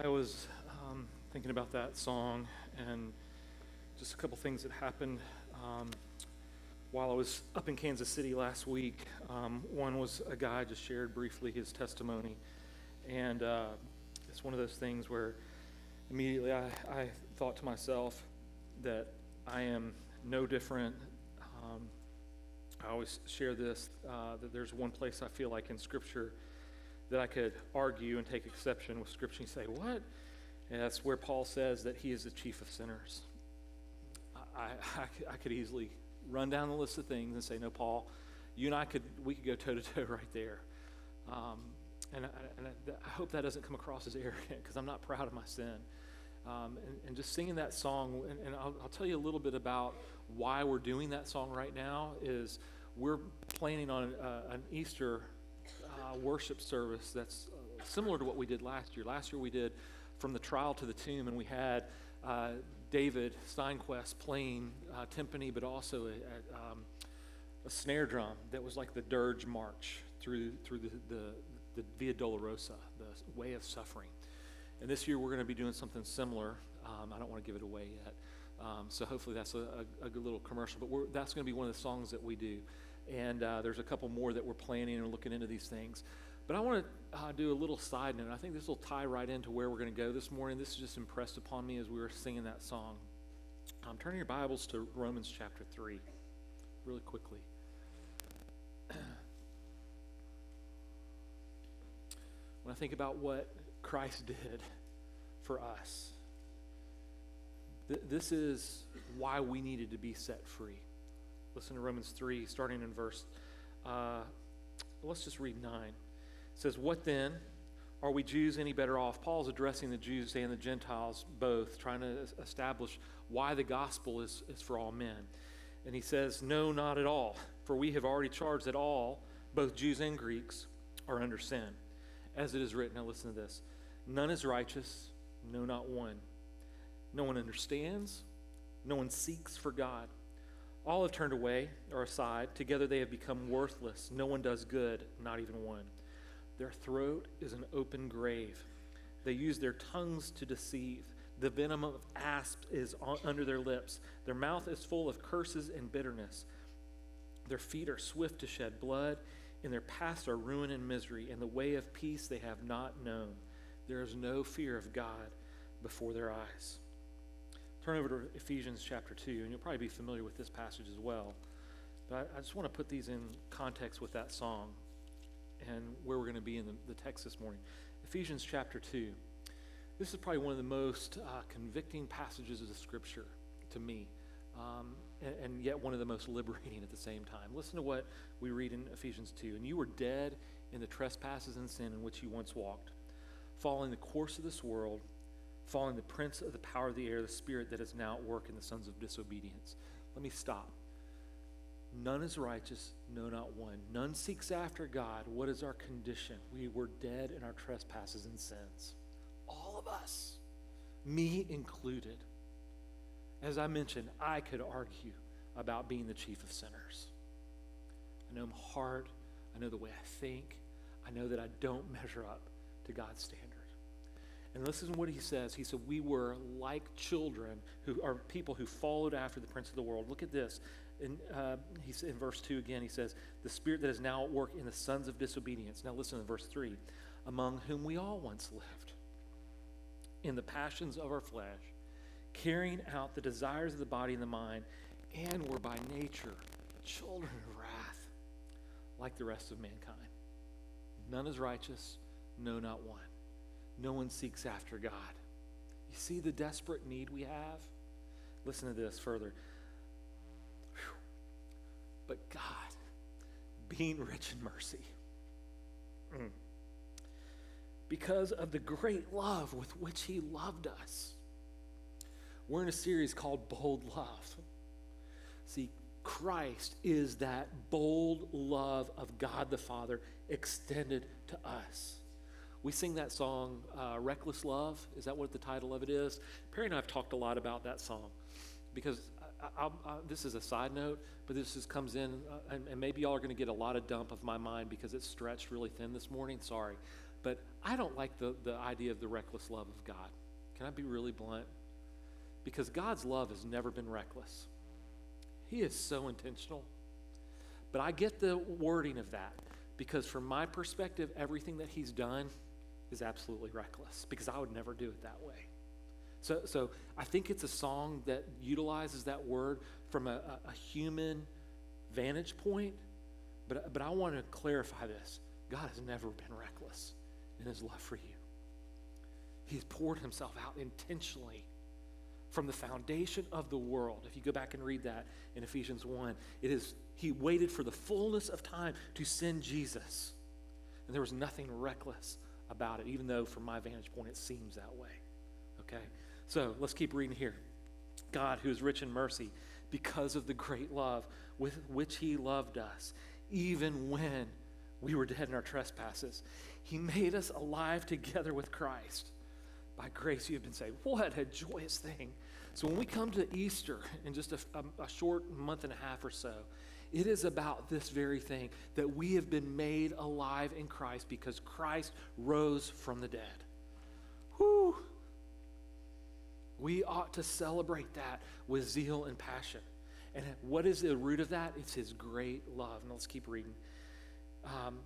I was um, thinking about that song and just a couple things that happened um, while I was up in Kansas City last week. Um, one was a guy just shared briefly his testimony, and uh, it's one of those things where immediately I, I, thought to myself that I am no different. Um, I always share this uh, that there's one place I feel like in Scripture that I could argue and take exception with Scripture and say, What? And that's where Paul says that he is the chief of sinners. I, I, I could easily run down the list of things and say, No, Paul, you and I could, we could go toe to toe right there. Um, and, I, and I, hope that doesn't come across as arrogant because I'm not proud of my sin. Um, and, and, just singing that song, and, and I'll, I'll, tell you a little bit about why we're doing that song right now. Is we're planning on uh, an Easter uh, worship service that's uh, similar to what we did last year. Last year we did from the trial to the tomb, and we had uh, David Steinquest playing uh, timpani, but also a, a, um, a, snare drum that was like the dirge march through through the, the, the Via Dolorosa, the way of suffering. And this year we're going to be doing something similar. Um, I don't want to give it away yet. Um, so hopefully that's a, a, a good little commercial. But that's going to be one of the songs that we do and uh, there's a couple more that we're planning and looking into these things. But I want to uh, do a little side note. I think this will tie right into where we're going to go this morning. This is just impressed upon me as we were singing that song. I'm um, turning your Bibles to Romans chapter 3, really quickly. when I think about what Christ did for us, th- this is why we needed to be set free. Listen to Romans 3, starting in verse, uh, let's just read 9. It says, What then? Are we Jews any better off? Paul's addressing the Jews and the Gentiles both, trying to establish why the gospel is, is for all men. And he says, No, not at all. For we have already charged that all, both Jews and Greeks, are under sin. As it is written, now listen to this None is righteous, no, not one. No one understands, no one seeks for God. All have turned away or aside. Together they have become worthless. No one does good, not even one. Their throat is an open grave. They use their tongues to deceive. The venom of asps is on, under their lips. Their mouth is full of curses and bitterness. Their feet are swift to shed blood. In their paths are ruin and misery. In the way of peace they have not known. There is no fear of God before their eyes. Turn over to Ephesians chapter 2, and you'll probably be familiar with this passage as well. But I, just want to put these in context with that song and where we're going to be in the, the text this morning. Ephesians chapter 2. This is probably one of the most uh, convicting passages of the scripture to me, um, and, and yet one of the most liberating at the same time. Listen to what we read in Ephesians 2. And you were dead in the trespasses and sin in which you once walked, following the course of this world following the prince of the power of the air, the spirit that is now at work in the sons of disobedience. Let me stop. None is righteous, no, not one. None seeks after God. What is our condition? We were dead in our trespasses and sins. All of us, me included. As I mentioned, I could argue about being the chief of sinners. I know I'm hard. I know the way I think. I know that I don't measure up to God's standard. And listen to what he says. He said, We were like children who are people who followed after the prince of the world. Look at this. In, uh, he's in verse 2 again, he says, The spirit that is now at work in the sons of disobedience. Now listen to verse 3 among whom we all once lived in the passions of our flesh, carrying out the desires of the body and the mind, and were by nature children of wrath, like the rest of mankind. None is righteous, no, not one no one seeks after God. You see the desperate need we have? Listen to this further. Whew. But God, being rich in mercy, mm, because of the great love with which He loved us, we're in a series called Bold Love. See, Christ is that bold love of God the Father extended to us. We sing that song, uh, Reckless Love. Is that what the title of it is? Perry and I have talked a lot about that song because I, I, I, this is a side note, but this just comes in, uh, and, and, maybe y'all are going to get a lot of dump of my mind because it's stretched really thin this morning. Sorry. but I don't like the, the idea of the reckless love of God. Can I be really blunt? Because God's love has never been reckless, He is so intentional. But I get the wording of that because, from my perspective, everything that He's done is absolutely reckless because I would never do it that way. So, so I think it's a song that utilizes that word from a, a, a human vantage point, but, but I want to clarify this. God has never been reckless in his love for you. He's poured himself out intentionally from the foundation of the world. If you go back and read that in Ephesians 1, it is he waited for the fullness of time to send Jesus. And there was nothing reckless about it, even though from my vantage point it seems that way. Okay? So let's keep reading here. God, who is rich in mercy, because of the great love with which he loved us, even when we were dead in our trespasses, he made us alive together with Christ. By grace you have been saved. What a joyous thing. So when we come to Easter in just a, a, a short month and a half or so, it is about this very thing that we have been made alive in Christ because Christ rose from the dead. Whew. We ought to celebrate that with zeal and passion. And what is the root of that? It's his great love. And let's keep reading. Um,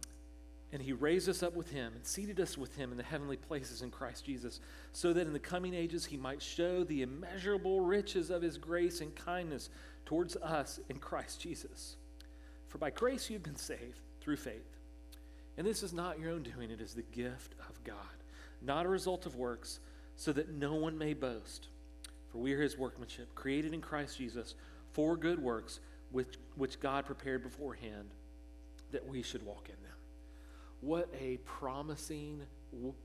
and he raised us up with him and seated us with him in the heavenly places in Christ Jesus, so that in the coming ages he might show the immeasurable riches of his grace and kindness towards us in Christ Jesus. For by grace you've been saved through faith. And this is not your own doing, it is the gift of God, not a result of works, so that no one may boast. For we are his workmanship, created in Christ Jesus for good works, which, which God prepared beforehand that we should walk in them. What a promising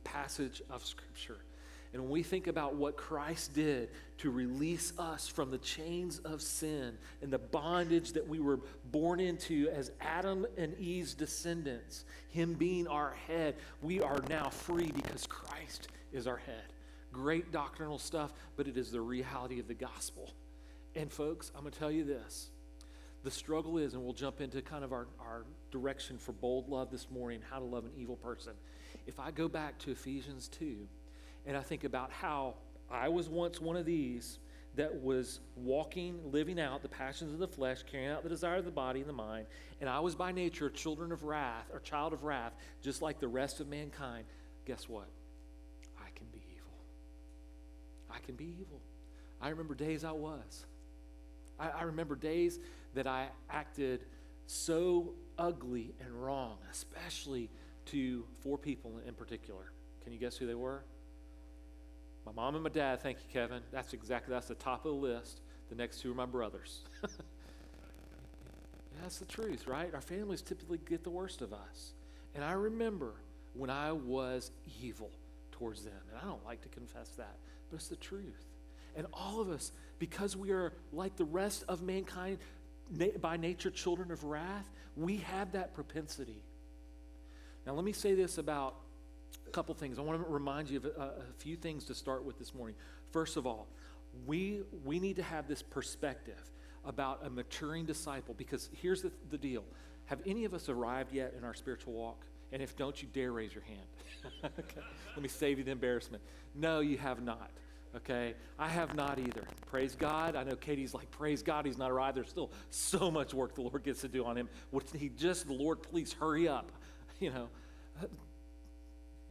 passage of Scripture. And when we think about what Christ did to release us from the chains of sin and the bondage that we were born into as Adam and Eve's descendants, Him being our head, we are now free because Christ is our head. Great doctrinal stuff, but it is the reality of the gospel. And folks, I'm going to tell you this the struggle is, and we'll jump into kind of our, our direction for bold love this morning, how to love an evil person. If I go back to Ephesians 2 and I think about how I was once one of these that was walking, living out the passions of the flesh, carrying out the desire of the body and the mind, and I was by nature a children of wrath or child of wrath, just like the rest of mankind, guess what? I can be evil. I can be evil. I remember days I was. I, I remember days that I acted so ugly and wrong, especially to four people in particular. Can you guess who they were? My mom and my dad, thank you, Kevin. That's exactly that's the top of the list. The next two are my brothers. that's the truth, right? Our families typically get the worst of us. And I remember when I was evil towards them. And I don't like to confess that, but it's the truth. And all of us, because we are like the rest of mankind, na- by nature children of wrath, we have that propensity. Now, let me say this about a couple things. I want to remind you of a, a few things to start with this morning. First of all, we, we need to have this perspective about a maturing disciple because here's the, the deal. Have any of us arrived yet in our spiritual walk? And if don't, you dare raise your hand. okay. Let me save you the embarrassment. No, you have not okay? I have not either. Praise God. I know Katie's like, praise God, he's not arrived. There's still so much work the Lord gets to do on him. Would he just, the Lord, please hurry up? You know,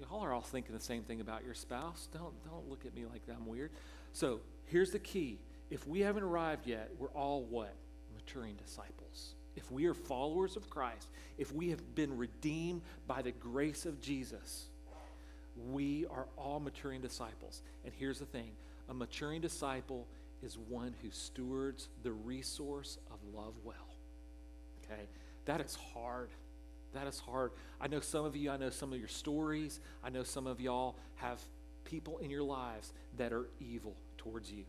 y'all are all thinking the same thing about your spouse. Don't, don't look at me like I'm weird. So here's the key. If we haven't arrived yet, we're all what? Maturing disciples. If we are followers of Christ, if we have been redeemed by the grace of Jesus, we are all maturing disciples. And here's the thing a maturing disciple is one who stewards the resource of love well. Okay? That is hard. That is hard. I know some of you, I know some of your stories. I know some of y'all have people in your lives that are evil towards you.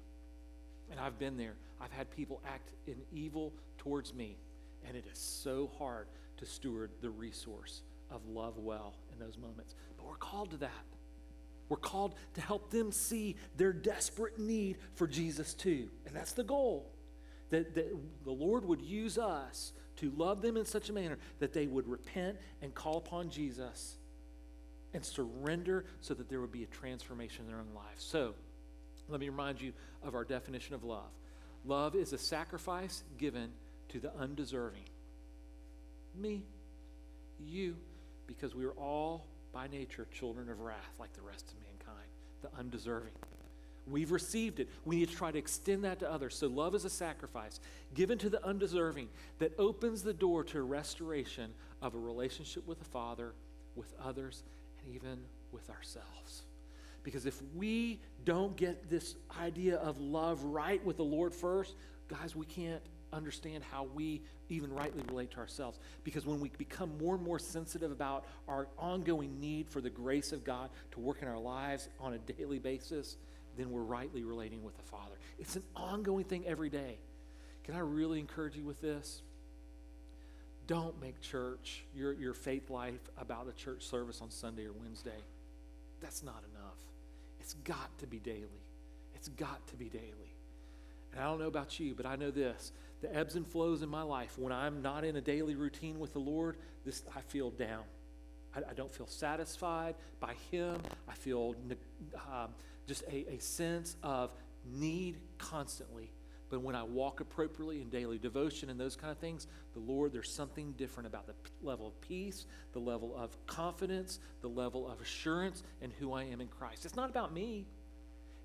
And I've been there. I've had people act in evil towards me. And it is so hard to steward the resource of love well in those moments. But we're called to that. We're called to help them see their desperate need for Jesus too. And that's the goal. That, that the Lord would use us to love them in such a manner that they would repent and call upon Jesus and surrender so that there would be a transformation in their own life. So, let me remind you of our definition of love love is a sacrifice given to the undeserving. Me, you, because we are all by nature children of wrath like the rest of mankind, the undeserving. We've received it. We need to try to extend that to others. So, love is a sacrifice given to the undeserving that opens the door to restoration of a relationship with the Father, with others, and even with ourselves. Because if we don't get this idea of love right with the Lord first, guys, we can't understand how we even rightly relate to ourselves. Because when we become more and more sensitive about our ongoing need for the grace of God to work in our lives on a daily basis, then we're rightly relating with the Father. It's an ongoing thing every day. Can I really encourage you with this? Don't make church, your, your faith life, about the church service on Sunday or Wednesday. That's not enough. It's got to be daily. It's got to be daily. And I don't know about you, but I know this the ebbs and flows in my life, when I'm not in a daily routine with the Lord, this I feel down. I, I don't feel satisfied by Him. I feel um, just a, a sense of need constantly. But when I walk appropriately in daily devotion and those kind of things, the Lord, there's something different about the level of peace, the level of confidence, the level of assurance, and who I am in Christ. It's not about me,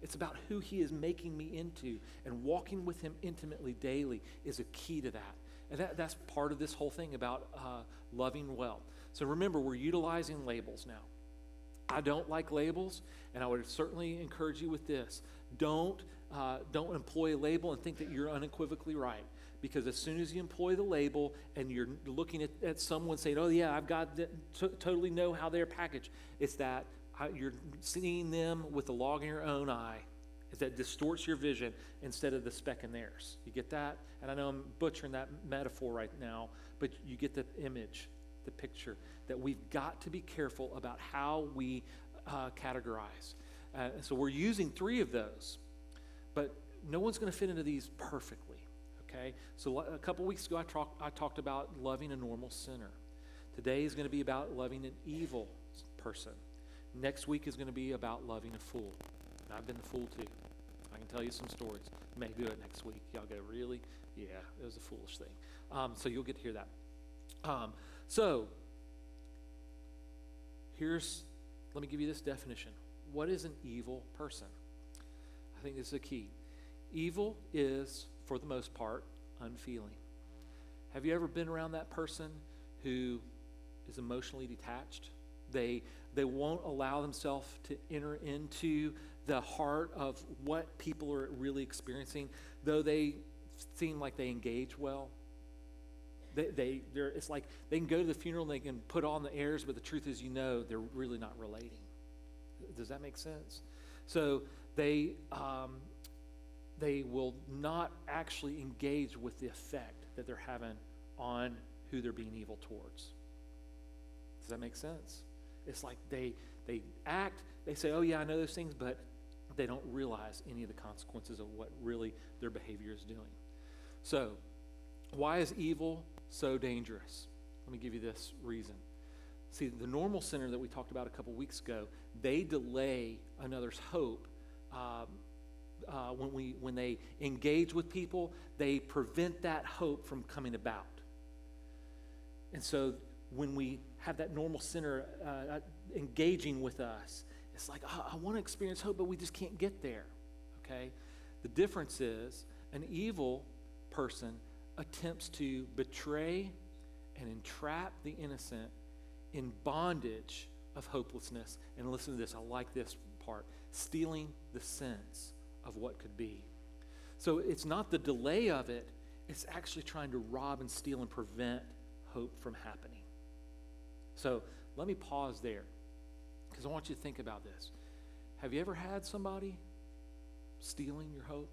it's about who He is making me into. And walking with Him intimately daily is a key to that. And that, that's part of this whole thing about uh, loving well. So remember, we're utilizing labels now. I don't like labels, and I would certainly encourage you with this. Don't, uh, don't employ a label and think that you're unequivocally right. Because as soon as you employ the label and you're looking at, at someone saying, oh, yeah, I've got to totally know how they're packaged, it's that uh, you're seeing them with the log in your own eye. That distorts your vision instead of the speck in theirs. You get that? And I know I'm butchering that metaphor right now, but you get the image the picture that we've got to be careful about how we uh, categorize. Uh, so we're using three of those, but no one's going to fit into these perfectly. Okay? So a couple weeks ago, I, talk, I talked about loving a normal sinner. Today is going to be about loving an evil person. Next week is going to be about loving a fool. And I've been the fool too. I can tell you some stories. May do it next week. Y'all go, really? Yeah, it was a foolish thing. Um, so you'll get to hear that. Um, so, here's, let me give you this definition. What is an evil person? I think this is a key. Evil is, for the most part, unfeeling. Have you ever been around that person who is emotionally detached? They, they won't allow themselves to enter into the heart of what people are really experiencing, though they seem like they engage well. They, they, they're, it's like they can go to the funeral and they can put on the airs, but the truth is, you know, they're really not relating. Does that make sense? So they, um, they will not actually engage with the effect that they're having on who they're being evil towards. Does that make sense? It's like they, they act, they say, oh, yeah, I know those things, but they don't realize any of the consequences of what really their behavior is doing. So, why is evil so dangerous? Let me give you this reason. See, the normal sinner that we talked about a couple weeks ago, they delay another's hope. Um, uh, when, we, when they engage with people, they prevent that hope from coming about. And so when we have that normal sinner uh, uh engaging with us, it's like, oh, I want to experience hope, but we just can't get there. Okay? The difference is an evil person attempts to betray and entrap the innocent in bondage of hopelessness. And listen to this, I like this part stealing the sense of what could be. So it's not the delay of it, it's actually trying to rob and steal and prevent hope from happening. So let me pause there because I want you to think about this. Have you ever had somebody stealing your hope?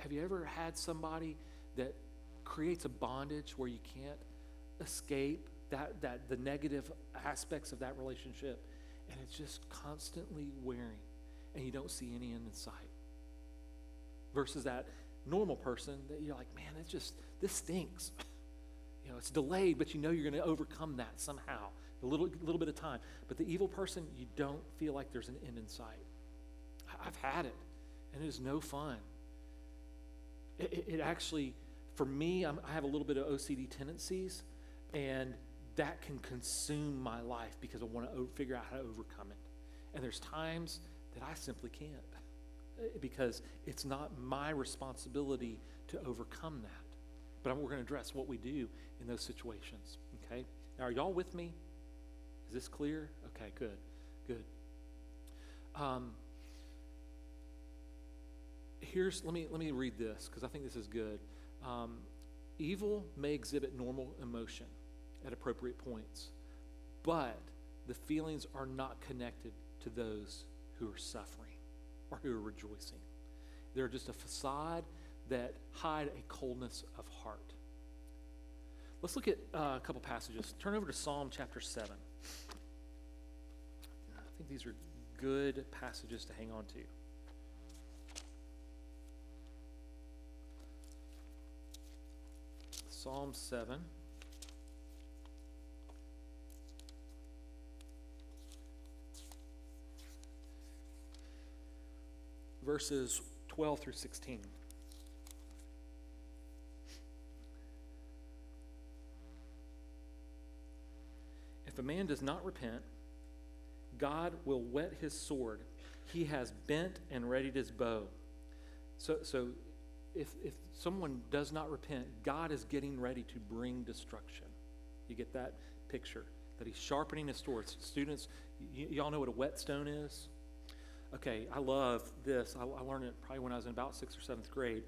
Have you ever had somebody that creates a bondage where you can't escape that, that the negative aspects of that relationship and it's just constantly wearing and you don't see any end in sight versus that normal person that you're like man it's just this stinks you know it's delayed but you know you're going to overcome that somehow a little, little bit of time. But the evil person, you don't feel like there's an end in sight. I've had it, and it is no fun. It, it actually, for me, I'm, I have a little bit of OCD tendencies, and that can consume my life because I want to figure out how to overcome it. And there's times that I simply can't eh, because it's not my responsibility to overcome that. But we're going to address what we do in those situations. Okay? Now, are y'all with me? Is this clear? Okay, good, good. Um, here's let me let me read this because I think this is good. Um, evil may exhibit normal emotion at appropriate points, but the feelings are not connected to those who are suffering or who are rejoicing. They're just a facade that hide a coldness of heart. Let's look at uh, a couple passages. Turn over to Psalm chapter 7. I think these are good passages to hang on to. Psalm 7. Verses 12 through 16. If a man does not repent, God will whet his sword. He has bent and readied his bow. So, so if, if someone does not repent, God is getting ready to bring destruction. You get that picture? That he's sharpening his sword. Students, y- y'all know what a whetstone is? Okay, I love this. I, I, learned it probably when I was in about sixth or seventh grade.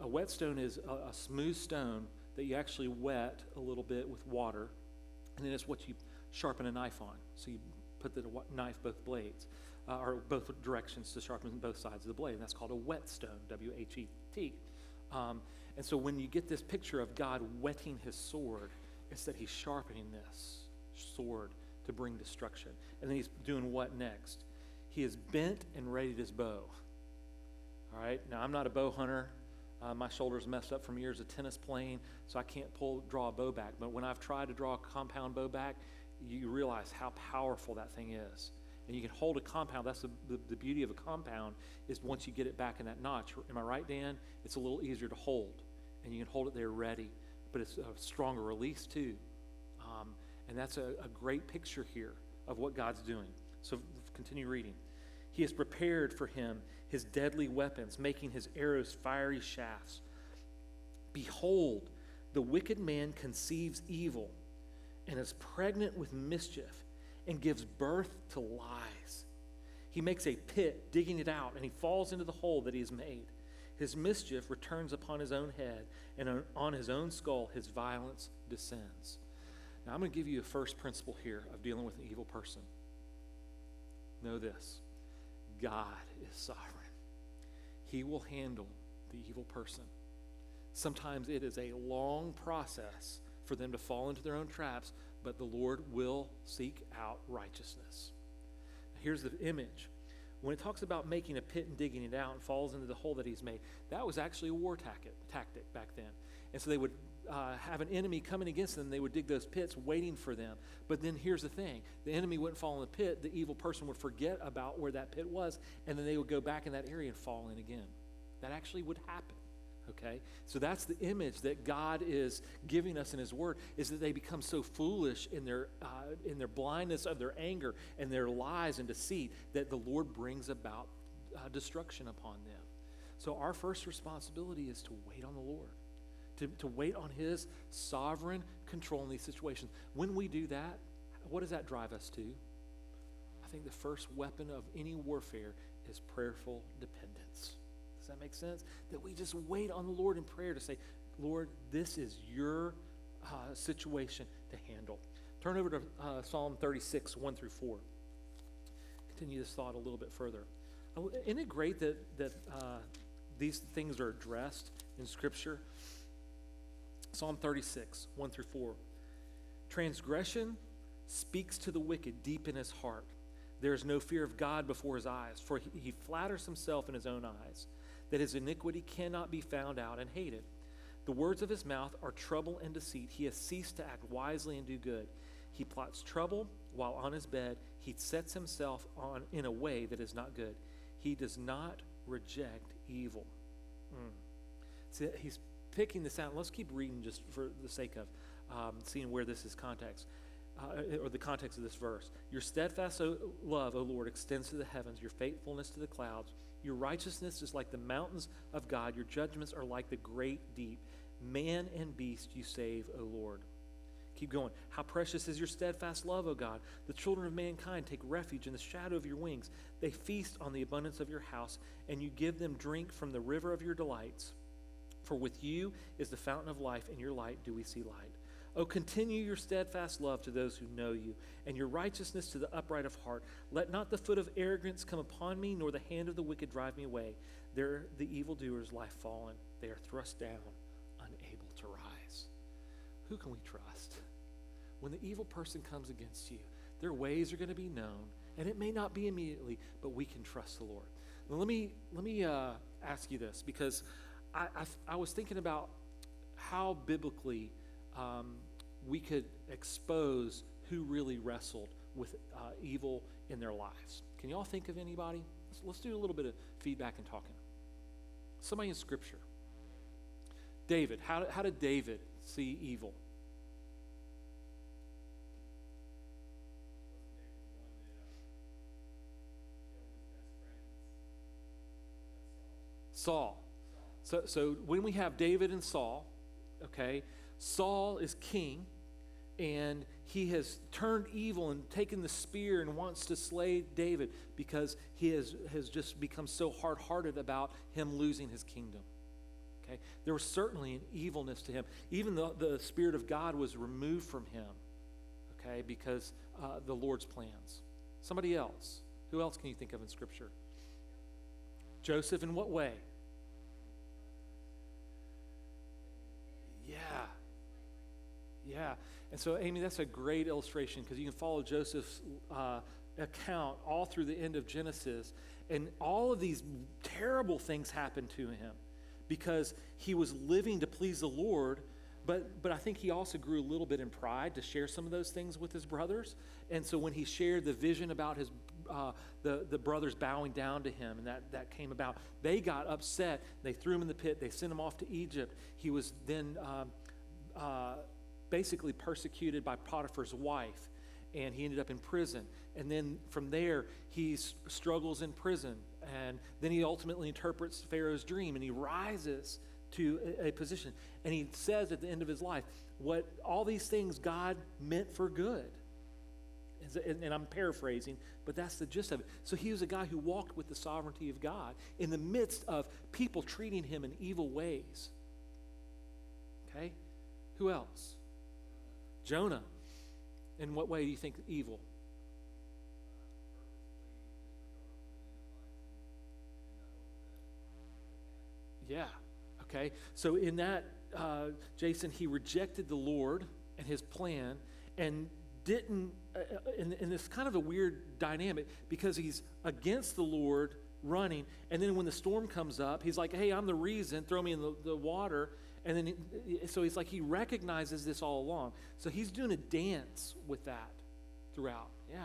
A whetstone is a, a smooth stone that you actually wet a little bit with water, and then it's what you sharpen a knife on. So you put the knife both blades, uh, or both directions to sharpen both sides of the blade. And that's called a whetstone, W H E T. Um, and so when you get this picture of God whetting his sword, it's that he's sharpening this sword to bring destruction. And then he's doing what next? He has bent and readied his bow. All right, now I'm not a bow hunter. Uh, my shoulder's messed up from years of tennis playing, so I can't pull draw a bow back. But when I've tried to draw a compound bow back, you realize how powerful that thing is. And you can hold a compound. That's the, the, the, beauty of a compound is once you get it back in that notch. Am I right, Dan? It's a little easier to hold, and you can hold it there ready. But it's a stronger release too. Um, and that's a, a great picture here of what God's doing. So continue reading. He has prepared for him his deadly weapons, making his arrows fiery shafts. Behold, the wicked man conceives evil and is pregnant with mischief and gives birth to lies. He makes a pit, digging it out, and he falls into the hole that he has made. His mischief returns upon his own head, and on his own skull his violence descends. Now, I'm going to give you a first principle here of dealing with an evil person. Know this God is sovereign, He will handle the evil person. Sometimes it is a long process for them to fall into their own traps, but the Lord will seek out righteousness. Here's the image. When it talks about making a pit and digging it out and falls into the hole that he's made, that was actually a war tactic, tactic back then. And so they would uh, have an enemy coming against them, they would dig those pits waiting for them. But then here's the thing the enemy wouldn't fall in the pit, the evil person would forget about where that pit was, and then they would go back in that area and fall in again. That actually would happen. Okay? So that's the image that God is giving us in His Word is that they become so foolish in their, uh, in their blindness of their anger and their lies and deceit that the Lord brings about uh, destruction upon them. So our first responsibility is to wait on the Lord, to, to wait on His sovereign control in these situations. When we do that, what does that drive us to? I think the first weapon of any warfare is prayerful dependence. Does that make sense? That we just wait on the Lord in prayer to say, Lord, this is your uh, situation to handle. Turn over to uh, Psalm 36, 1 through 4. Continue this thought a little bit further. Uh, isn't it great that, that uh, these things are addressed in Scripture? Psalm 36, 1 through 4. Transgression speaks to the wicked deep in his heart. There is no fear of God before his eyes, for he, he flatters himself in his own eyes that his iniquity cannot be found out and hated. The words of his mouth are trouble and deceit. He has ceased to act wisely and do good. He plots trouble while on his bed. He sets himself on in a way that is not good. He does not reject evil. Mm. He's picking this out. Let's keep reading just for the sake of um, seeing where this is context. Uh, or the context of this verse. Your steadfast love, O Lord, extends to the heavens, your faithfulness to the clouds. Your righteousness is like the mountains of God, your judgments are like the great deep. Man and beast you save, O Lord. Keep going. How precious is your steadfast love, O God. The children of mankind take refuge in the shadow of your wings. They feast on the abundance of your house, and you give them drink from the river of your delights. For with you is the fountain of life, and your light do we see light. Oh, continue your steadfast love to those who know you, and your righteousness to the upright of heart. Let not the foot of arrogance come upon me, nor the hand of the wicked drive me away. There the evildoers lie fallen. They are thrust down, unable to rise. Who can we trust? When the evil person comes against you, their ways are going to be known, and it may not be immediately, but we can trust the Lord. Now, let me, let me uh, ask you this, because I, I, I was thinking about how biblically um, we could expose who really wrestled with uh, evil in their lives. Can you all think of anybody? Let's, let's do a little bit of feedback and talking. Somebody in Scripture. David. How, how did David see evil? Saul. So, so when we have David and Saul, okay, Saul is king, and he has turned evil and taken the spear and wants to slay David because he has, has just become so hard hearted about him losing his kingdom. Okay? There was certainly an evilness to him. Even though the Spirit of God was removed from him, okay, because uh, the Lord's plans. Somebody else. Who else can you think of in Scripture? Joseph, in what way? Yeah, yeah. And so, Amy, that's a great illustration because you can follow Joseph's uh, account all through the end of Genesis. And all of these terrible things happened to him because he was living to please the Lord. But, but I think he also grew a little bit in pride to share some of those things with his brothers. And so when he shared the vision about his, uh, the, the brothers bowing down to him, and that, that came about, they got upset. They threw him in the pit. They sent him off to Egypt. He was then um, uh, basically persecuted by Potiphar's wife, and he ended up in prison. And then from there, he struggles in prison. And then he ultimately interprets Pharaoh's dream, and he rises to a, a position. And he says at the end of his life, what all these things God meant for good. And I'm paraphrasing, but that's the gist of it. So he was a guy who walked with the sovereignty of God in the midst of people treating him in evil ways. Okay? Who else? Jonah. In what way do you think evil? Yeah. Okay. So in that, uh, Jason, he rejected the Lord and his plan and didn't, uh, uh, and, and it's kind of a weird dynamic because he's against the Lord running. And then when the storm comes up, he's like, hey, I'm the reason, throw me in the, the water. And then, so he's like, he recognizes this all along. So he's doing a dance with that throughout. Yeah.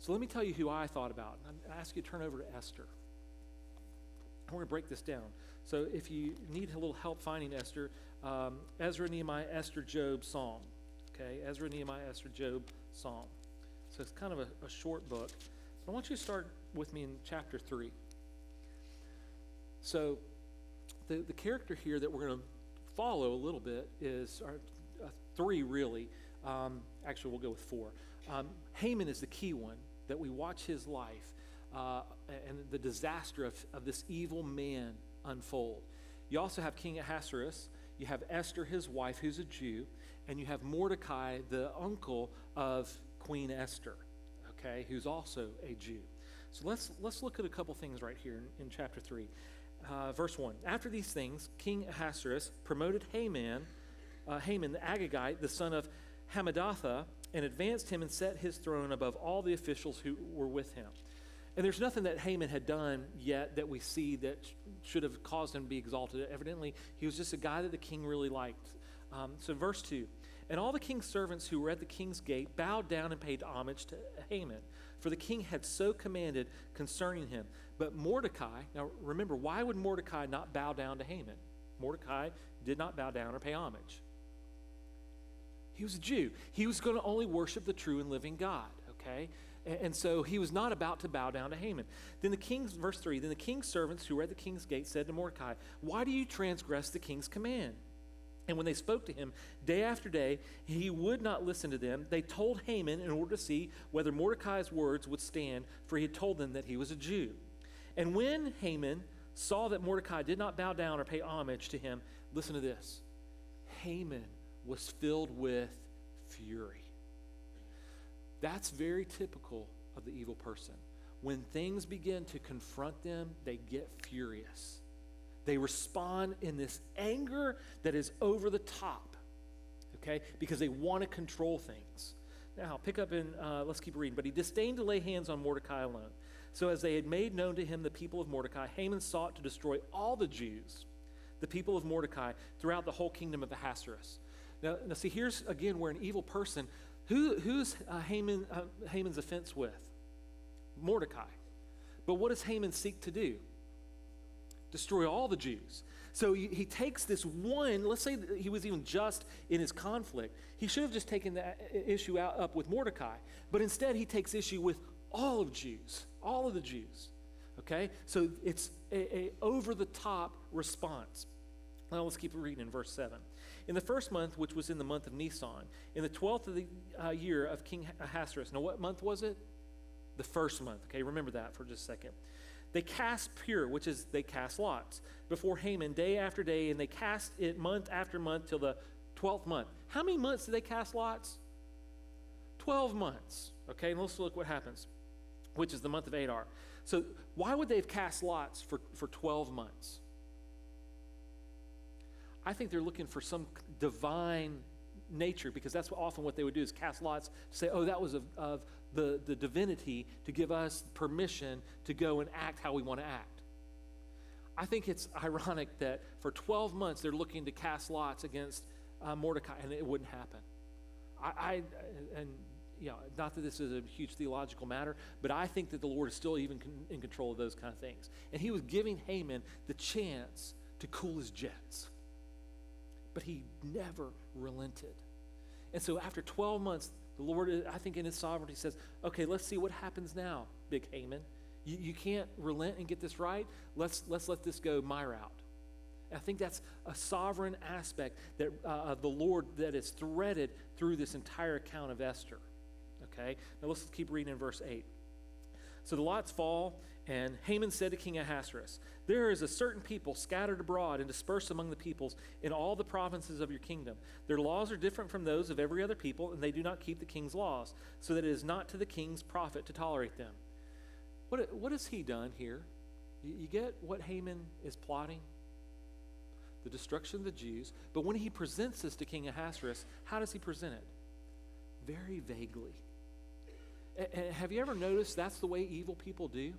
So let me tell you who I thought about. I'm going to ask you to turn over to Esther. I want to break this down. So if you need a little help finding Esther, um, Ezra, Nehemiah, Esther, Job, Psalm. Okay, Ezra, Nehemiah, Esther, Job, Psalm. So it's kind of a, a short book. But I want you to start with me in chapter 3. So the, the character here that we're going to follow a little bit is our, uh, three, really. Um, actually, we'll go with four. Um, Haman is the key one that we watch his life uh, and the disaster of, of this evil man unfold. You also have King Ahasuerus. You have Esther, his wife, who's a Jew. And you have Mordecai, the uncle of Queen Esther, okay, who's also a Jew. So let's, let's look at a couple things right here in, in chapter 3 uh, verse 1. After these things, King Ahasuerus promoted Haman, uh, Haman the Agagite, the son of Hammedatha, and advanced him and set his throne above all the officials who were with him. And there's nothing that Haman had done yet that we see that sh- should have caused him to be exalted. Evidently, he was just a guy that the king really liked. Um, so, verse 2 And all the king's servants who were at the king's gate bowed down and paid homage to Haman, for the king had so commanded concerning him. But Mordecai, now remember, why would Mordecai not bow down to Haman? Mordecai did not bow down or pay homage. He was a Jew. He was going to only worship the true and living God, okay? And, so he was not about to bow down to Haman. Then the king's, verse 3, then the king's servants who were at the king's gate said to Mordecai, Why do you transgress the king's command? And when they spoke to him day after day, he would not listen to them. They told Haman in order to see whether Mordecai's words would stand, for he had told them that he was a Jew. And when Haman saw that Mordecai did not bow down or pay homage to him, listen to this Haman was filled with fury. That's very typical of the evil person. When things begin to confront them, they get furious. They respond in this anger that is over the top, okay? Because they want to control things. Now, pick up in, uh, let's keep reading. But he disdained to lay hands on Mordecai alone. So, as they had made known to him the people of Mordecai, Haman sought to destroy all the Jews, the people of Mordecai, throughout the whole kingdom of Ahasuerus. Now, now see, here's again where an evil person, who, who's uh, Haman, uh, Haman's offense with? Mordecai. But what does Haman seek to do? Destroy all the Jews. So he, he takes this one, let's say he was even just in his conflict. He should have just taken that issue out, up with Mordecai. But instead, he takes issue with all of Jews, all of the Jews. Okay? So it's a, a over the top response. Now let's keep reading in verse 7. In the first month, which was in the month of Nisan, in the 12th of the uh, year of King Ahasuerus. Now, what month was it? The first month. Okay, remember that for just a second. They cast Pur, which is they cast lots, before Haman day after day, and they cast it month after month till the 12th month. How many months did they cast lots? 12 months. Okay, and let's look what happens, which is the month of Adar. So, why would they have cast lots for, for 12 months? I think they're looking for some divine nature because that's what, often what they would do is cast lots say, oh, that was of, of the, the divinity to give us permission to go and act how we want to act. I think it's ironic that for 12 months they're looking to cast lots against uh, Mordecai and it wouldn't happen. I, I and you know, not that this is a huge theological matter, but I think that the Lord is still even con- in control of those kind of things. And he was giving Haman the chance to cool his jets but he never relented. And so after 12 months, the Lord, I think in his sovereignty, says, okay, let's see what happens now, big Haman. You, you can't relent and get this right. Let's, let's let this go my route. I think that's a sovereign aspect that, uh, of the Lord that is threaded through this entire account of Esther. Okay? Now let's keep reading in verse 8. So the lots fall, and Haman said to King Ahasuerus, There is a certain people scattered abroad and dispersed among the peoples in all the provinces of your kingdom. Their laws are different from those of every other people, and they do not keep the king's laws, so that it is not to the king's profit to tolerate them. What, what has he done here? You, you get what Haman is plotting? The destruction of the Jews. But when he presents this to King Ahasuerus, how does he present it? Very vaguely. And have you ever noticed that's the way evil people do?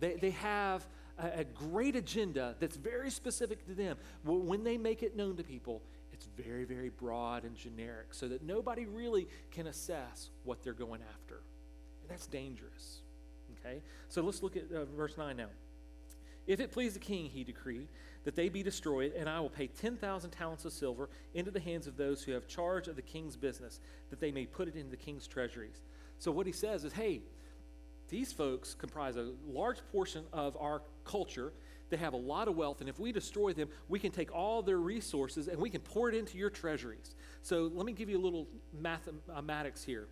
They, they have a, a great agenda that's very specific to them. When they make it known to people, it's very, very broad and generic so that nobody really can assess what they're going after. And that's dangerous. Okay? So let's look at uh, verse 9 now. If it please the king, he decreed, that they be destroyed, and I will pay 10,000 talents of silver into the hands of those who have charge of the king's business, that they may put it in the king's treasuries. So what he says is, hey, these folks comprise a large portion of our culture. They have a lot of wealth, and if we destroy them, we can take all their resources and we can pour it into your treasuries. So let me give you a little mathematics here.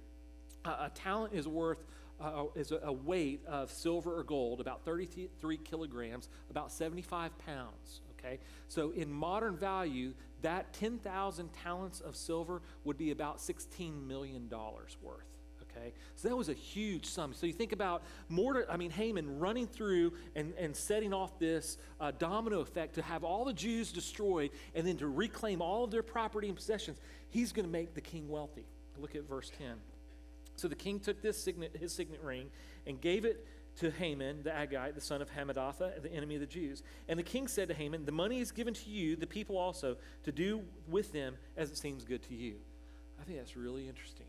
Uh, a talent is worth uh, is a, a, weight of silver or gold, about 33 kilograms, about 75 pounds. Okay, so in modern value, that 10,000 talents of silver would be about 16 million dollars worth. Okay, so that was a huge sum. So you think about Mordecai, I mean Haman running through and, and setting off this uh, domino effect to have all the Jews destroyed and then to reclaim all of their property and possessions. He's going to make the king wealthy. Look at verse 10. So the king took this signet, his signet ring and gave it to Haman the Agagite, the son of Hammedatha, the enemy of the Jews. And the king said to Haman, The money is given to you, the people also, to do with them as it seems good to you. I think that's really interesting.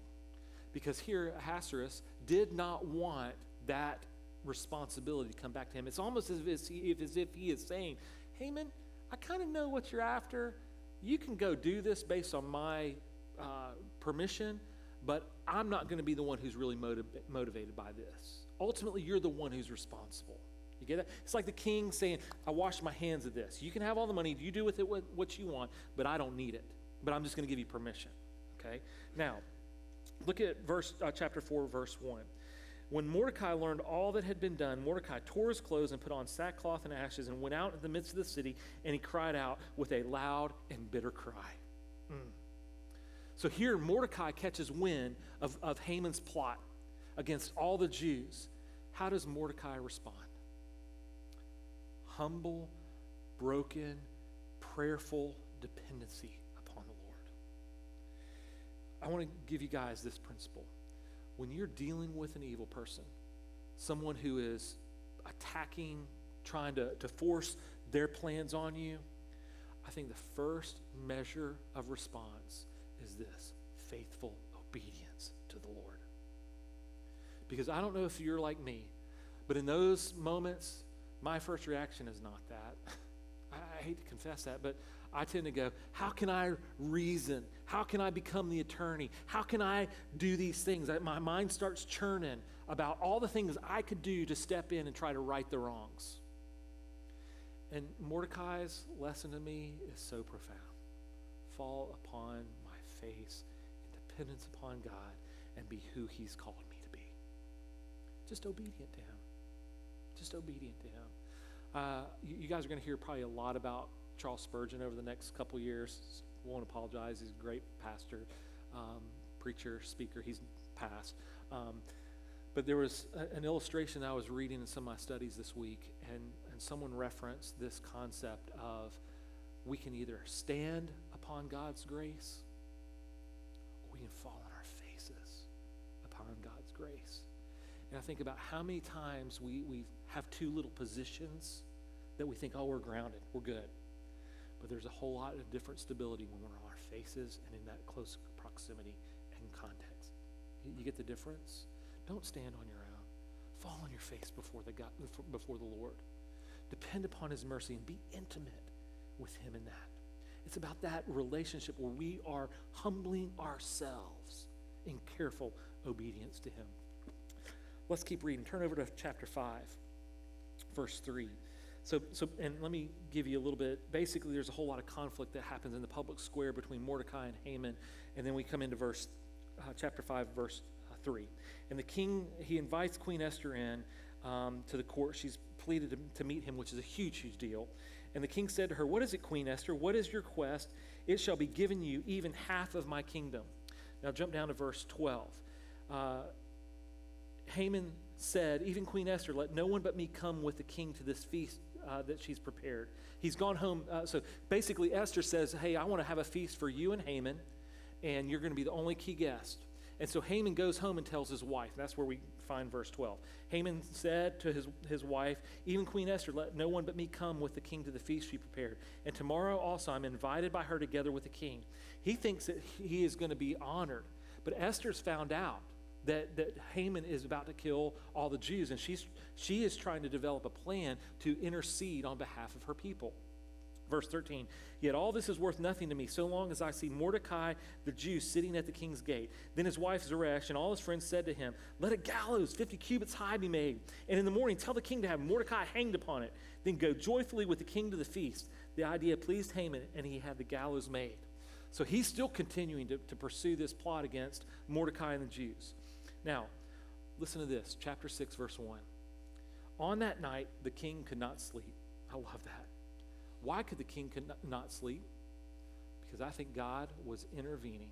Because here, Ahasuerus did not want that responsibility to come back to him. It's almost as if, as if he is saying, Haman, I kind of know what you're after. You can go do this based on my uh, permission, but I'm not going to be the one who's really motiv- motivated by this. Ultimately, you're the one who's responsible. You get it? It's like the king saying, I wash my hands of this. You can have all the money, you do with it what, what you want, but I don't need it. But I'm just going to give you permission. Okay? Now, look at verse uh, chapter 4, verse 1. When Mordecai learned all that had been done, Mordecai tore his clothes and put on sackcloth and ashes and went out in the midst of the city, and he cried out with a loud and bitter cry. Mm. So here, Mordecai catches wind of, of Haman's plot against all the Jews. How does Mordecai respond? Humble, broken, prayerful dependency upon the Lord. I want to give you guys this principle. When you're dealing with an evil person, someone who is attacking, trying to, to force their plans on you, I think the first measure of response is this faithful obedience to the Lord. Because I don't know if you're like me, but in those moments, my first reaction is not that. I, I hate to confess that, but I tend to go, how can I reason? How can I become the attorney? How can I do these things? My mind starts churning about all the things I could do to step in and try to right the wrongs. And Mordecai's lesson to me is so profound. Fall upon my face in dependence upon God and be who He's called me to be. Just obedient to Him. Just obedient to Him. Uh, you, you guys are going to hear probably a lot about Charles Spurgeon over the next couple years. Won't apologize. He's a great pastor, um, preacher, speaker. He's passed. Um, but there was a, an illustration I was reading in some of my studies this week, and, and someone referenced this concept of we can either stand upon God's grace or we can fall on our faces upon God's grace. And I think about how many times we, we have two little positions that we think, oh, we're grounded, we're good. But there's a whole lot of different stability when we're on our faces and in that close proximity and context. You get the difference? Don't stand on your own. Fall on your face before the, God, before the Lord. Depend upon His mercy and be intimate with Him in that. It's about that relationship where we are humbling ourselves in careful obedience to Him. Let's keep reading. Turn over to chapter 5, verse 3. So, so, and let me give you a little bit. Basically, there's a whole lot of conflict that happens in the public square between Mordecai and Haman, and then we come into verse, uh, chapter five, verse uh, three. And the king he invites Queen Esther in um, to the court. She's pleaded to, to meet him, which is a huge, huge deal. And the king said to her, "What is it, Queen Esther? What is your quest? It shall be given you, even half of my kingdom." Now jump down to verse twelve. Uh, Haman said, Even Queen Esther, let no one but me come with the king to this feast uh, that she's prepared. He's gone home. Uh, so basically, Esther says, Hey, I want to have a feast for you and Haman, and you're going to be the only key guest. And so Haman goes home and tells his wife. That's where we find verse 12. Haman said to his, his wife, Even Queen Esther, let no one but me come with the king to the feast she prepared. And tomorrow also I'm invited by her together with the king. He thinks that he is going to be honored. But Esther's found out that, that Haman is about to kill all the Jews, and she's, she is trying to develop a plan to intercede on behalf of her people. Verse 13, yet all this is worth nothing to me so long as I see Mordecai the Jew sitting at the king's gate. Then his wife Zeresh and all his friends said to him, Let a gallows 50 cubits high be made, and in the morning tell the king to have Mordecai hanged upon it. Then go joyfully with the king to the feast. The idea pleased Haman, and he had the gallows made. So he's still continuing to, to pursue this plot against Mordecai and the Jews. Now, listen to this chapter 6, verse 1. On that night, the king could not sleep. I love that. Why could the king not sleep? Because I think God was intervening.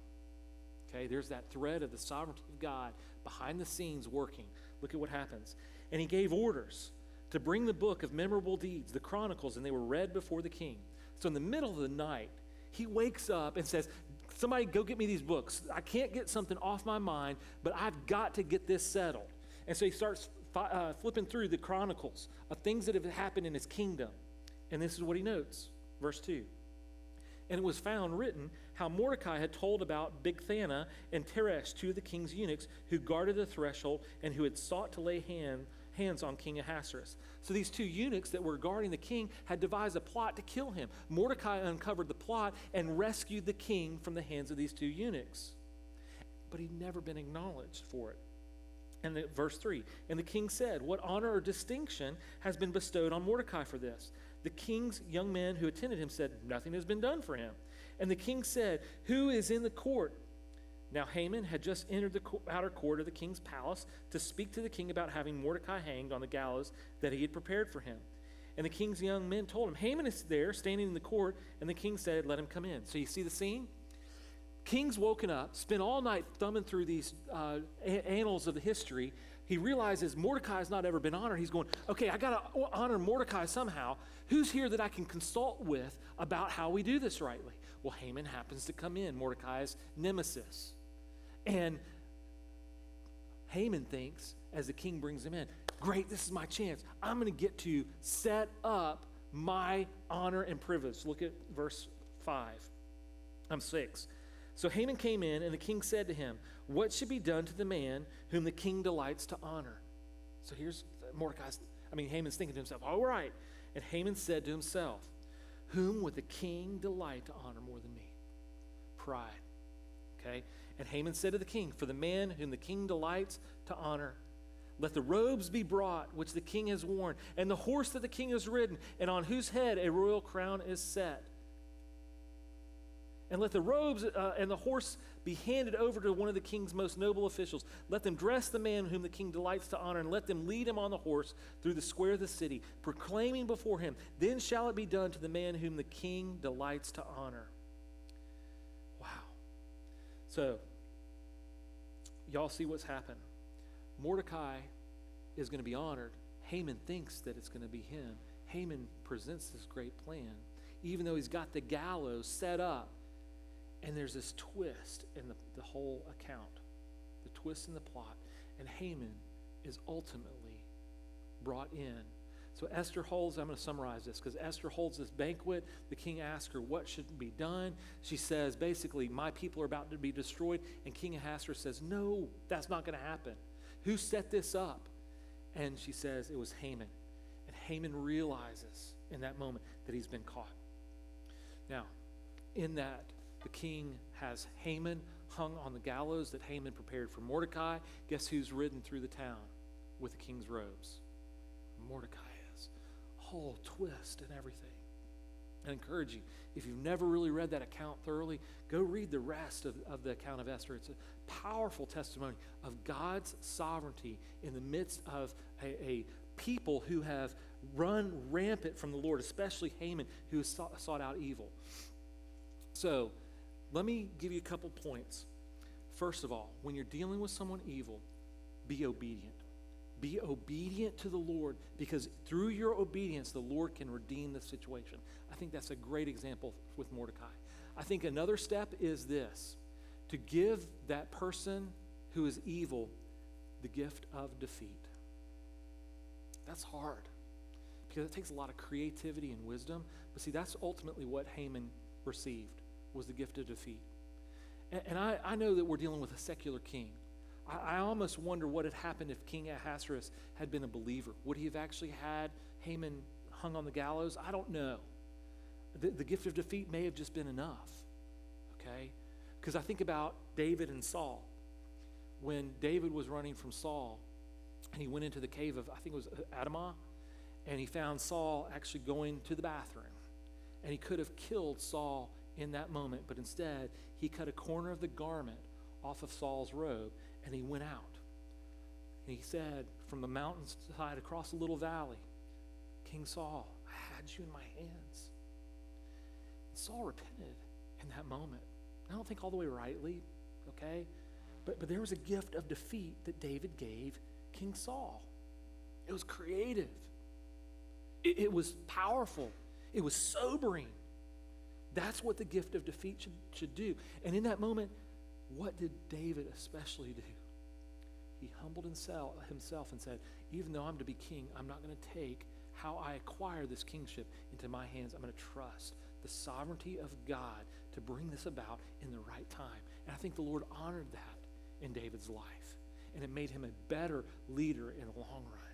Okay, there's that thread of the sovereignty of God behind the scenes working. Look at what happens. And he gave orders to bring the book of memorable deeds, the chronicles, and they were read before the king. So in the middle of the night, he wakes up and says, Somebody go get me these books. I can't get something off my mind, but I've got to get this settled. And so he starts uh, flipping through the chronicles of things that have happened in his kingdom. And this is what he notes. Verse 2. And it was found written how Mordecai had told about Bigthana and Teresh, two of the king's eunuchs, who guarded the threshold and who had sought to lay hand, hands on King Ahasuerus. So these two eunuchs that were guarding the king had devised a plot to kill him. Mordecai uncovered the plot and rescued the king from the hands of these two eunuchs. But he'd never been acknowledged for it. And the, verse 3 And the king said, What honor or distinction has been bestowed on Mordecai for this? The king's young men who attended him said, Nothing has been done for him. And the king said, Who is in the court? Now Haman had just entered the outer court of the king's palace to speak to the king about having Mordecai hanged on the gallows that he had prepared for him. And the king's young men told him, Haman is there, standing in the court. And the king said, Let him come in. So you see the scene? King's woken up, spent all night thumbing through these uh, annals of the history. He realizes Mordecai has not ever been honored. He's going, okay, I got to honor Mordecai somehow. Who's here that I can consult with about how we do this rightly? Well, Haman happens to come in, Mordecai's nemesis. And Haman thinks, as the king brings him in, great, this is my chance. I'm going to get to set up my honor and privilege. Look at verse 5. I'm 6. So Haman came in, and the king said to him, What should be done to the man whom the king delights to honor? So here's Mordecai's, I mean, Haman's thinking to himself, All right. And Haman said to himself, Whom would the king delight to honor more than me? Pride. Okay? And Haman said to the king, For the man whom the king delights to honor, let the robes be brought which the king has worn, and the horse that the king has ridden, and on whose head a royal crown is set and let the robes uh, and the horse be handed over to one of the king's most noble officials. Let them dress the man whom the king delights to honor, and let them lead him on the horse through the square of the city, proclaiming before him, Then shall it be done to the man whom the king delights to honor. So, y'all see what's happened. Mordecai is going to be honored. Haman thinks that it's going to be him. Haman presents this great plan, even though he's got the gallows set up and there's this twist in the, the whole account, the twist in the plot. And Haman is ultimately brought in. So Esther holds, I'm going to summarize this because Esther holds this banquet. The king asks her what should be done. She says, basically, my people are about to be destroyed. And King Ahasuerus says, no, that's not going to happen. Who set this up? And she says, it was Haman. And Haman realizes in that moment that he's been caught. Now, in that the king has Haman hung on the gallows that Haman prepared for Mordecai. Guess who's ridden through the town with the king's robes? Mordecai. Whole twist and everything. I encourage you, if you've never really read that account thoroughly, go read the rest of, of the account of Esther. It's a powerful testimony of God's sovereignty in the midst of a, a people who have run rampant from the Lord, especially Haman, who sought, sought out evil. So, let me give you a couple points. First of all, when you're dealing with someone evil, be obedient. Be obedient to the Lord because through your obedience, the Lord can redeem the situation. I think that's a great example with Mordecai. I think another step is this to give that person who is evil the gift of defeat. That's hard because it takes a lot of creativity and wisdom. But see, that's ultimately what Haman received was the gift of defeat. And, and I, I know that we're dealing with a secular king. I, I almost wonder what had happened if King Ahasuerus had been a believer. Would he have actually had Haman hung on the gallows? I don't know. The, the gift of defeat may have just been enough, okay? Because I think about David and Saul. When David was running from Saul, and he went into the cave of, I think it was uh, Adamah, and he found Saul actually going to the bathroom. And he could have killed Saul in that moment, but instead, he cut a corner of the garment off of Saul's robe and he went out. And he said, from the mountainside across a little valley, King Saul, I had you in my hands. And Saul repented in that moment. I don't think all the way rightly, okay? But, but there was a gift of defeat that David gave King Saul. It was creative, it, it was powerful, it was sobering. That's what the gift of defeat should, should do. And in that moment, what did David especially do? He humbled himself, and said, Even though I'm to be king, I'm not going to take how I acquire this kingship into my hands. I'm going to trust the sovereignty of God to bring this about in the right time. And I think the Lord honored that in David's life. And it made him a better leader in the long run.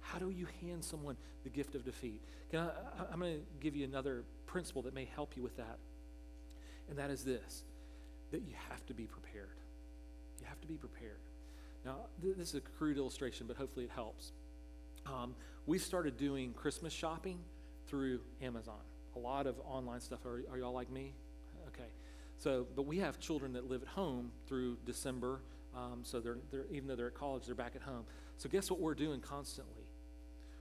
How do you hand someone the gift of defeat? Can I, I'm going to give you another principle that may help you with that. And that is this that you have to be prepared. You have to be prepared. Now, th- this is a crude illustration, but hopefully it helps. Um, we started doing Christmas shopping through Amazon. A lot of online stuff. Are, are y'all like me? Okay. So, but we have children that live at home through December. Um, so they're, they're, even though they're at college, they're back at home. So guess what we're doing constantly?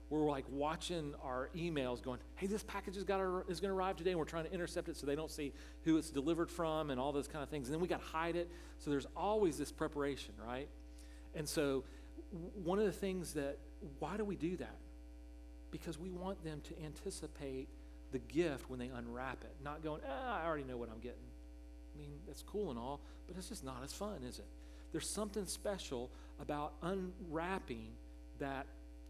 We're like watching our emails going, hey, this package is, is going to arrive today, and we're trying to intercept it so they don't see who it's delivered from and all those kind of things. And then we got to hide it. So there's always this preparation, right? And so one of the things that, why do we do that? Because we want them to anticipate the gift when they unwrap it, not going, ah, I already know what I'm getting. I mean, that's cool and all, but it's just not as fun, is it? There's something special about unwrapping that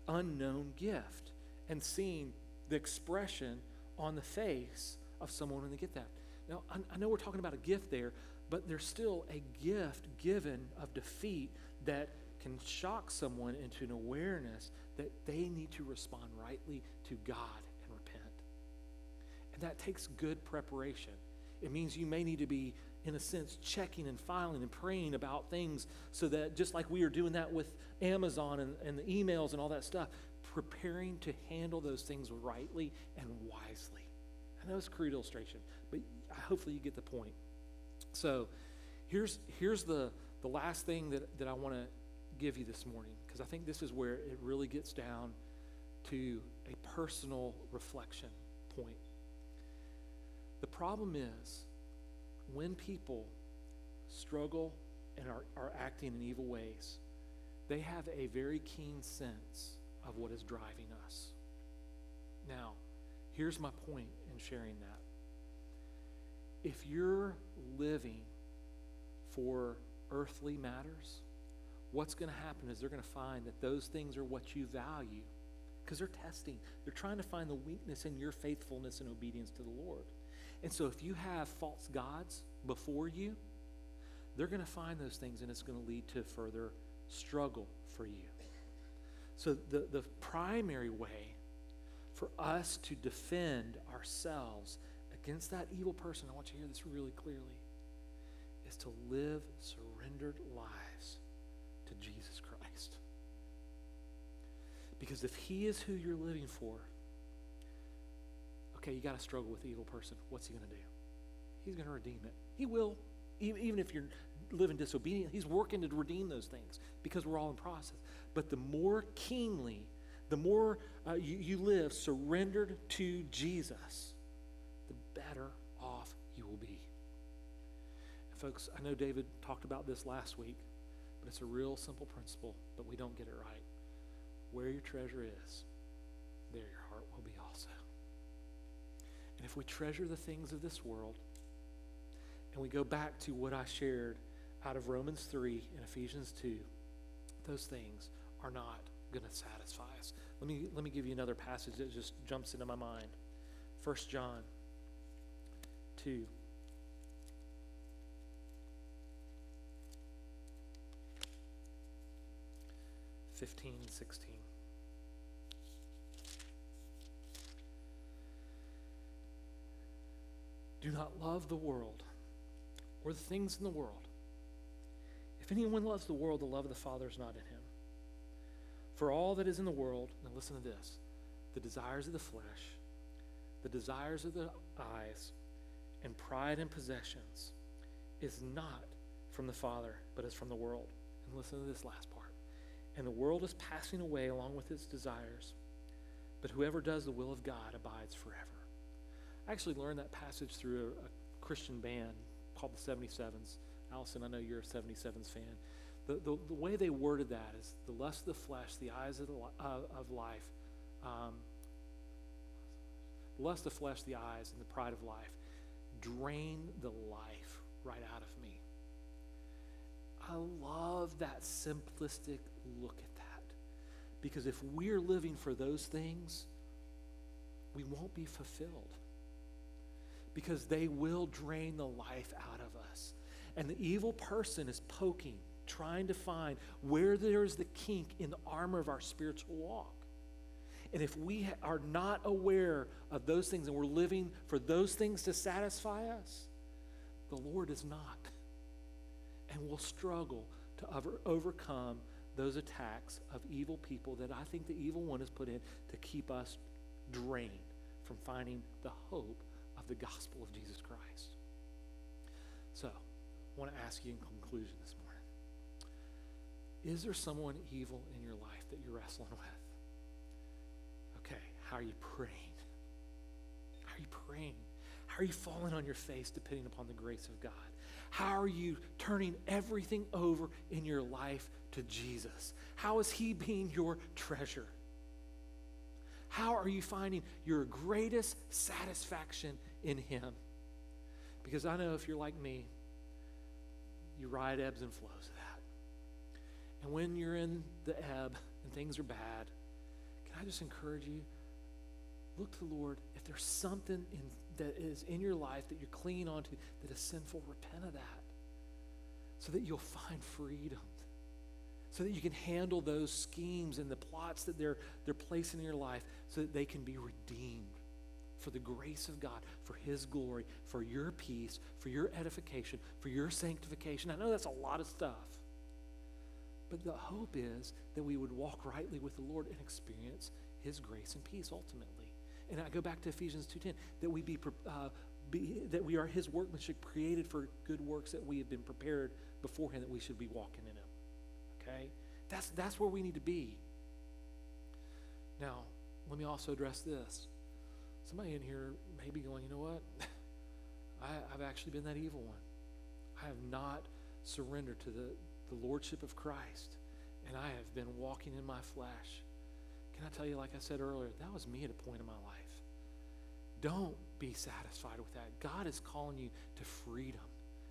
unknown gift and seeing the expression on the face of someone when they get that. Now, I, know we're talking about a gift there, but there's still a gift given of defeat that can shock someone into an awareness that they need to respond rightly to God and repent. And that takes good preparation. It means you may need to be, in a sense, checking and filing and praying about things so that just like we are doing that with Amazon and, and the emails and all that stuff, preparing to handle those things rightly and wisely. I know it's a crude illustration, but hopefully you get the point. So here's, here's the, the last thing that, that I want to give you this morning, because I think this is where it really gets down to a personal reflection point. The problem is when people struggle and are, are acting in evil ways, they have a very keen sense of what is driving us. Now, here's my point in sharing that. If you're living for earthly matters, what's going to happen is they're going to find that those things are what you value because they're testing. They're trying to find the weakness in your faithfulness and obedience to the Lord. And so if you have false gods before you, they're going to find those things and it's going to lead to further struggle for you. So the, the primary way for us to defend ourselves against that evil person, I want you to hear this really clearly, is to live surrendered lives to Jesus Christ. Because if he is who you're living for, okay, you got to struggle with the evil person. What's he going to do? He's going to redeem it. He will. Even if you're living disobedient, he's working to redeem those things because we're all in process. But the more keenly, the more uh, you, you live surrendered to Jesus, the better off you will be. And folks, I know David talked about this last week, but it's a real simple principle, but we don't get it right. Where your treasure is, there your heart will be also. And if we treasure the things of this world, and we go back to what I shared out of Romans 3 and Ephesians 2, those things are not going to satisfy us. Let me, let me give you another passage that just jumps into my mind. 1 John 2. Fifteen, sixteen. Do not love the world or the things in the world. If anyone loves the world, the love of the Father is not in him. For all that is in the world, now listen to this the desires of the flesh, the desires of the eyes, and pride and possessions is not from the Father, but is from the world. And listen to this last part. And the world is passing away along with its desires, but whoever does the will of God abides forever. I actually learned that passage through a, a Christian band called the 77s. Allison, I know you're a 77s fan. The, the, the way they worded that is the lust of the flesh, the eyes of, the, uh, of life, um, lust of the flesh, the eyes, and the pride of life drain the life right out of me. I love that simplistic look at that. Because if we're living for those things, we won't be fulfilled. Because they will drain the life out of us. And the evil person is poking, trying to find where there is the kink in the armor of our spiritual walk. And if we are not aware of those things and we're living for those things to satisfy us, the Lord is not. And we'll struggle to over, overcome those attacks of evil people that I think the evil one has put in to keep us drained from finding the hope of the gospel of Jesus Christ. So, I want to ask you in conclusion this morning Is there someone evil in your life that you're wrestling with? Okay, how are you praying? How are you praying? How are you falling on your face depending upon the grace of God? How are you turning everything over in your life to Jesus? How is He being your treasure? How are you finding your greatest satisfaction in Him? Because I know if you're like me, you ride ebbs and flows of that. And when you're in the ebb and things are bad, can I just encourage you? Look to the Lord. If there's something in, that is in your life that you're clinging onto that is sinful, repent of that so that you'll find freedom so that you can handle those schemes and the plots that they're, they're placing in your life so that they can be redeemed for the grace of God, for His glory, for your peace, for your edification, for your sanctification. I know that's a lot of stuff. But the hope is that we would walk rightly with the Lord and experience His grace and peace ultimately. And I go back to Ephesians 2.10, that we be, uh, be, that we are His workmanship created for good works that we have been prepared beforehand that we should be walking in Him okay? That's, that's where we need to be. Now, let me also address this. Somebody in here may be going, you know what? I, I've actually been that evil one. I have not surrendered to the, the lordship of Christ, and I have been walking in my flesh. Can I tell you, like I said earlier, that was me at a point in my life. Don't be satisfied with that. God is calling you to freedom